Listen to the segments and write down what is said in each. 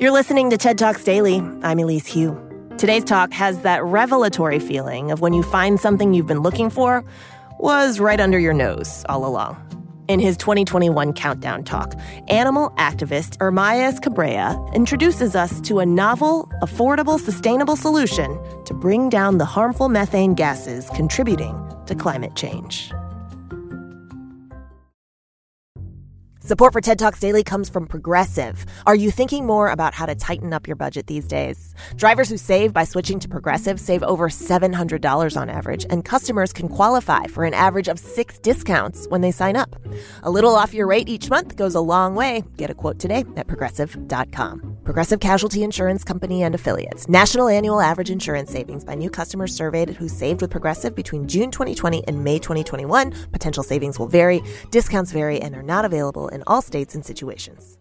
You're listening to TED Talks Daily. I'm Elise Hu. Today's talk has that revelatory feeling of when you find something you've been looking for was right under your nose all along. In his 2021 countdown talk, animal activist Ermias Kebreab introduces us to a novel, affordable, sustainable solution to bring down the harmful methane gases contributing to climate change. Support for TED Talks Daily comes from Progressive. Are you thinking more about how to tighten up your budget these days? Drivers who save by switching to Progressive save over $700 on average, and customers can qualify for an average of six discounts when they sign up. A little off your rate each month goes a long way. Get a quote today at progressive.com. Progressive Casualty Insurance Company and Affiliates. National annual average insurance savings by new customers surveyed who saved with Progressive between June 2020 and May 2021. Potential savings will vary, discounts vary, and are not available in all states and situations.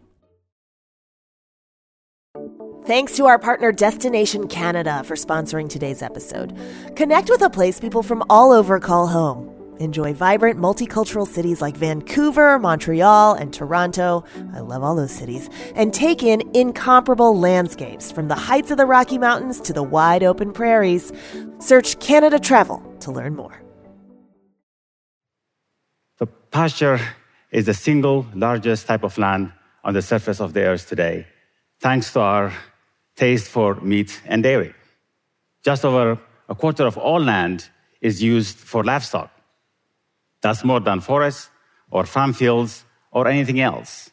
Thanks to our partner Destination Canada for sponsoring today's episode. Connect with a place people from all over call home. Enjoy vibrant multicultural cities like Vancouver, Montreal, and Toronto. I love all those cities. And take in incomparable landscapes from the heights of the Rocky Mountains to the wide open prairies. Search Canada Travel to learn more. The pasture is the single largest type of land on the surface of the earth today, thanks to our taste for meat and dairy. Just over a quarter of all land is used for livestock. That's more than forests or farm fields or anything else.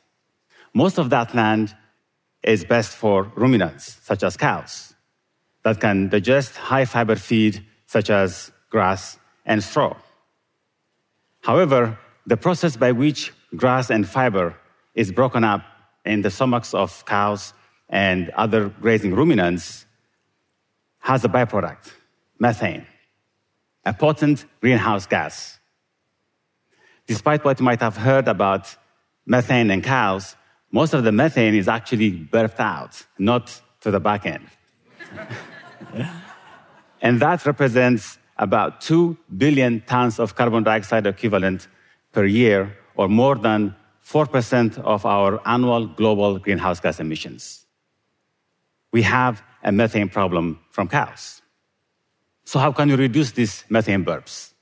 Most of that land is best for ruminants, such as cows, that can digest high fiber feed, such as grass and straw. However, the process by which grass and fiber is broken up in the stomachs of cows and other grazing ruminants has a byproduct, methane, a potent greenhouse gas. Despite what you might have heard about methane and cows, most of the methane is actually burped out, not to the back end. and that represents about 2 billion tons of carbon dioxide equivalent per year, or more than 4% of our annual global greenhouse gas emissions. We have a methane problem from cows. So, how can we reduce these methane burps?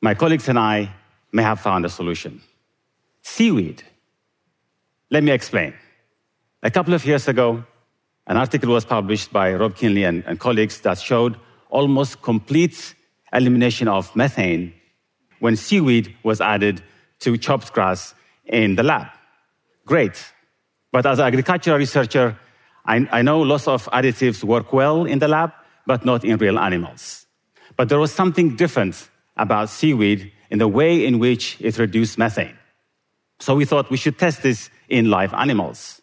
My colleagues and I may have found a solution. Seaweed. Let me explain. A couple of years ago, an article was published by Rob Kinley and, and colleagues that showed almost complete elimination of methane when seaweed was added to chopped grass in the lab. Great. But as an agricultural researcher, I, I, know lots of additives work well in the lab, but not in real animals. But there was something different about seaweed in the way in which it reduced methane. So we thought we should test this in live animals.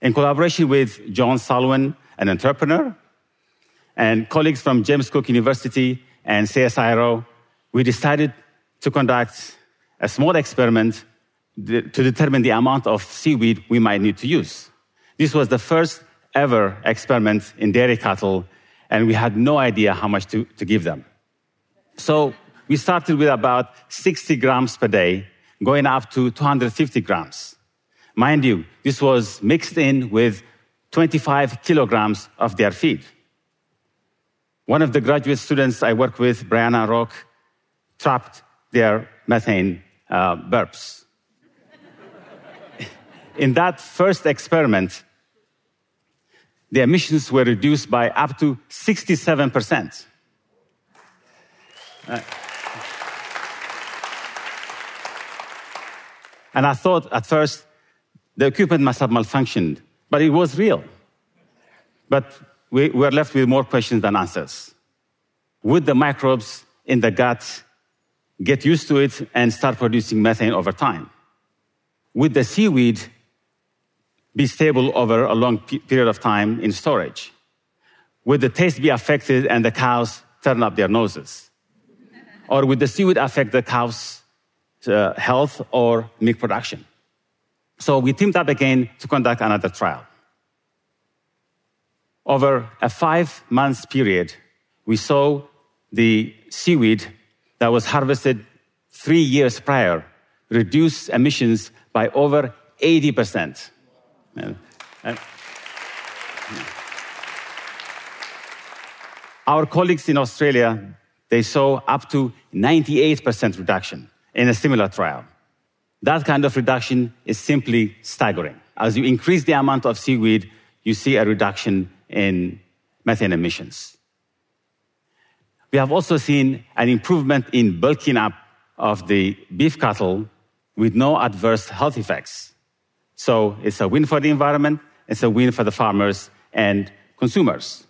In collaboration with Joan Salwen, an entrepreneur, and colleagues from James Cook University and CSIRO, we decided to conduct a small experiment to determine the amount of seaweed we might need to use. This was the first ever experiment in dairy cattle, and we had no idea how much to, to give them. So we started with about 60 grams per day, going up to 250 grams. Mind you, this was mixed in with 25 kilograms of their feed. One of the graduate students I work with, Breanna Roque, trapped their methane uh, burps. in that first experiment, the emissions were reduced by up to 67%. Uh, And I thought at first the equipment must have malfunctioned, but it was real. But we were left with more questions than answers. Would the microbes in the gut get used to it and start producing methane over time? Would the seaweed be stable over a long period of time in storage? Would the taste be affected and the cows turn up their noses? Or would the seaweed affect the cows uh, health or milk production. So we teamed up again to conduct another trial. Over a five month period, we saw the seaweed that was harvested three years prior reduce emissions by over 80%. And, and Our colleagues in Australia, they saw up to 98% reduction in a similar trial. That kind of reduction is simply staggering. As you increase the amount of seaweed, you see a reduction in methane emissions. We have also seen an improvement in bulking up of the beef cattle with no adverse health effects. So it's a win for the environment, it's a win for the farmers and consumers.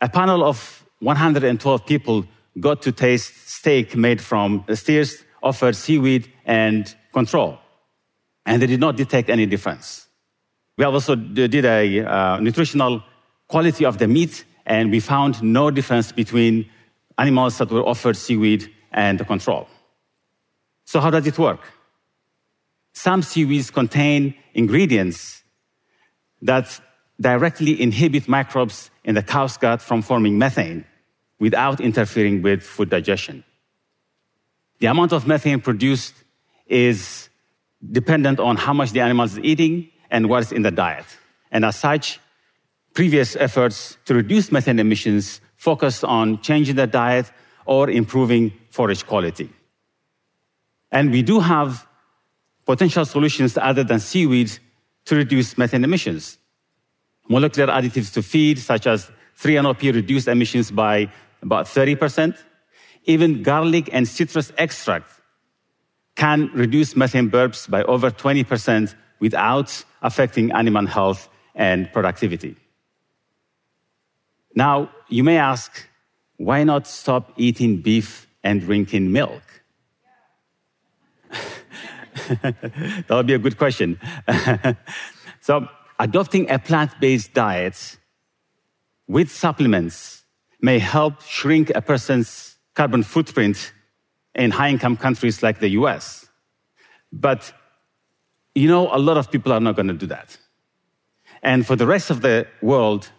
A panel of 112 people got to taste steak made from steers offered seaweed and control, and they did not detect any difference. We also did a uh, nutritional quality of the meat, and we found no difference between animals that were offered seaweed and the control. So, how does it work? Some seaweeds contain ingredients that directly inhibit microbes in the cow's gut from forming methane without interfering with food digestion. The amount of methane produced is dependent on how much the animal is eating and what is in the diet. And as such, previous efforts to reduce methane emissions focused on changing the diet or improving forage quality. And we do have potential solutions other than seaweed to reduce methane emissions. Molecular additives to feed, such as 3-NOP, reduce emissions by about 30%. Even garlic and citrus extract can reduce methane burps by over 20% without affecting animal health and productivity. Now, you may ask, why not stop eating beef and drinking milk? that would be a good question. so, adopting a plant based diet with supplements may help shrink a person's carbon footprint in high income countries like the US. But you know, a lot of people are not going to do that. And for the rest of the world,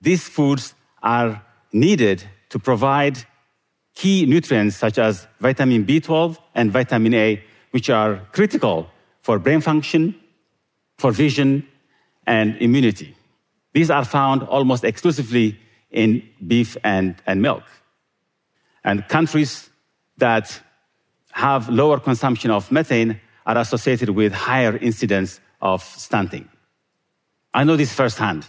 these foods are needed to provide key nutrients such as vitamin B12 and vitamin A, which are critical for brain function, for vision, and immunity. These are found almost exclusively in beef and, and milk. And countries that have lower consumption of methane are associated with higher incidence of stunting. I know this firsthand.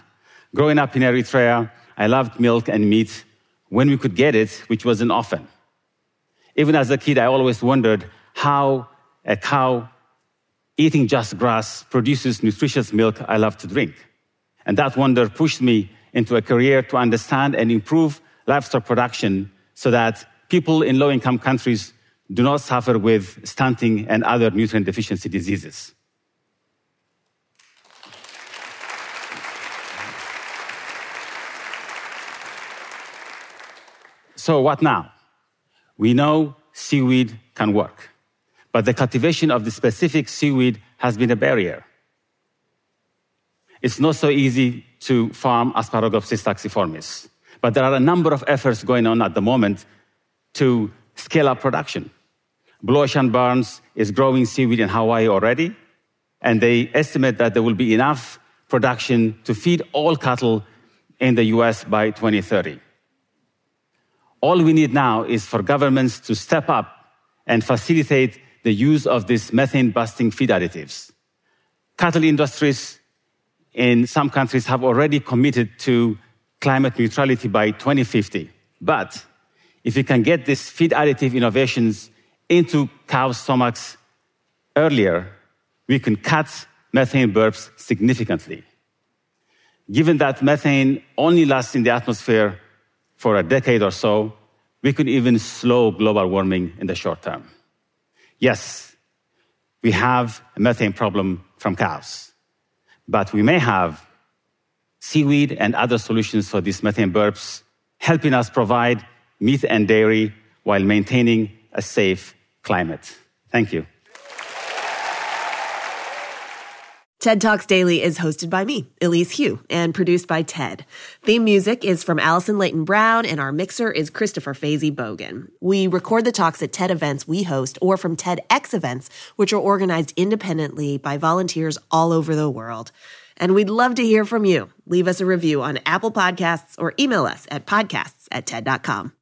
Growing up in Eritrea, I loved milk and meat when we could get it, which wasn't often. Even as a kid, I always wondered how a cow eating just grass produces nutritious milk I love to drink. And that wonder pushed me into a career to understand and improve livestock production so that people in low income countries do not suffer with stunting and other nutrient deficiency diseases. So, what now? We know seaweed can work, but the cultivation of the specific seaweed has been a barrier. It's not so easy to farm Asparagopsis taxiformis, but there are a number of efforts going on at the moment to scale up production. Blue Ocean Barns is growing seaweed in Hawaii already, and they estimate that there will be enough production to feed all cattle in the US by 2030. All we need now is for governments to step up and facilitate the use of these methane busting feed additives. Cattle industries in some countries have already committed to climate neutrality by 2050. But if we can get these feed additive innovations into cow stomachs earlier, we can cut methane burps significantly. Given that methane only lasts in the atmosphere for a decade or so, we could even slow global warming in the short term. Yes, we have a methane problem from cows, but we may have seaweed and other solutions for these methane burps, helping us provide meat and dairy while maintaining a safe climate. Thank you. TED Talks Daily is hosted by me, Elise Hu, and produced by TED. Theme music is from Allison Leighton Brown, and our mixer is Christopher Faizy Bogan. We record the talks at TED events we host or from TEDx events, which are organized independently by volunteers all over the world. And we'd love to hear from you. Leave us a review on Apple Podcasts or email us at podcasts at TED.com.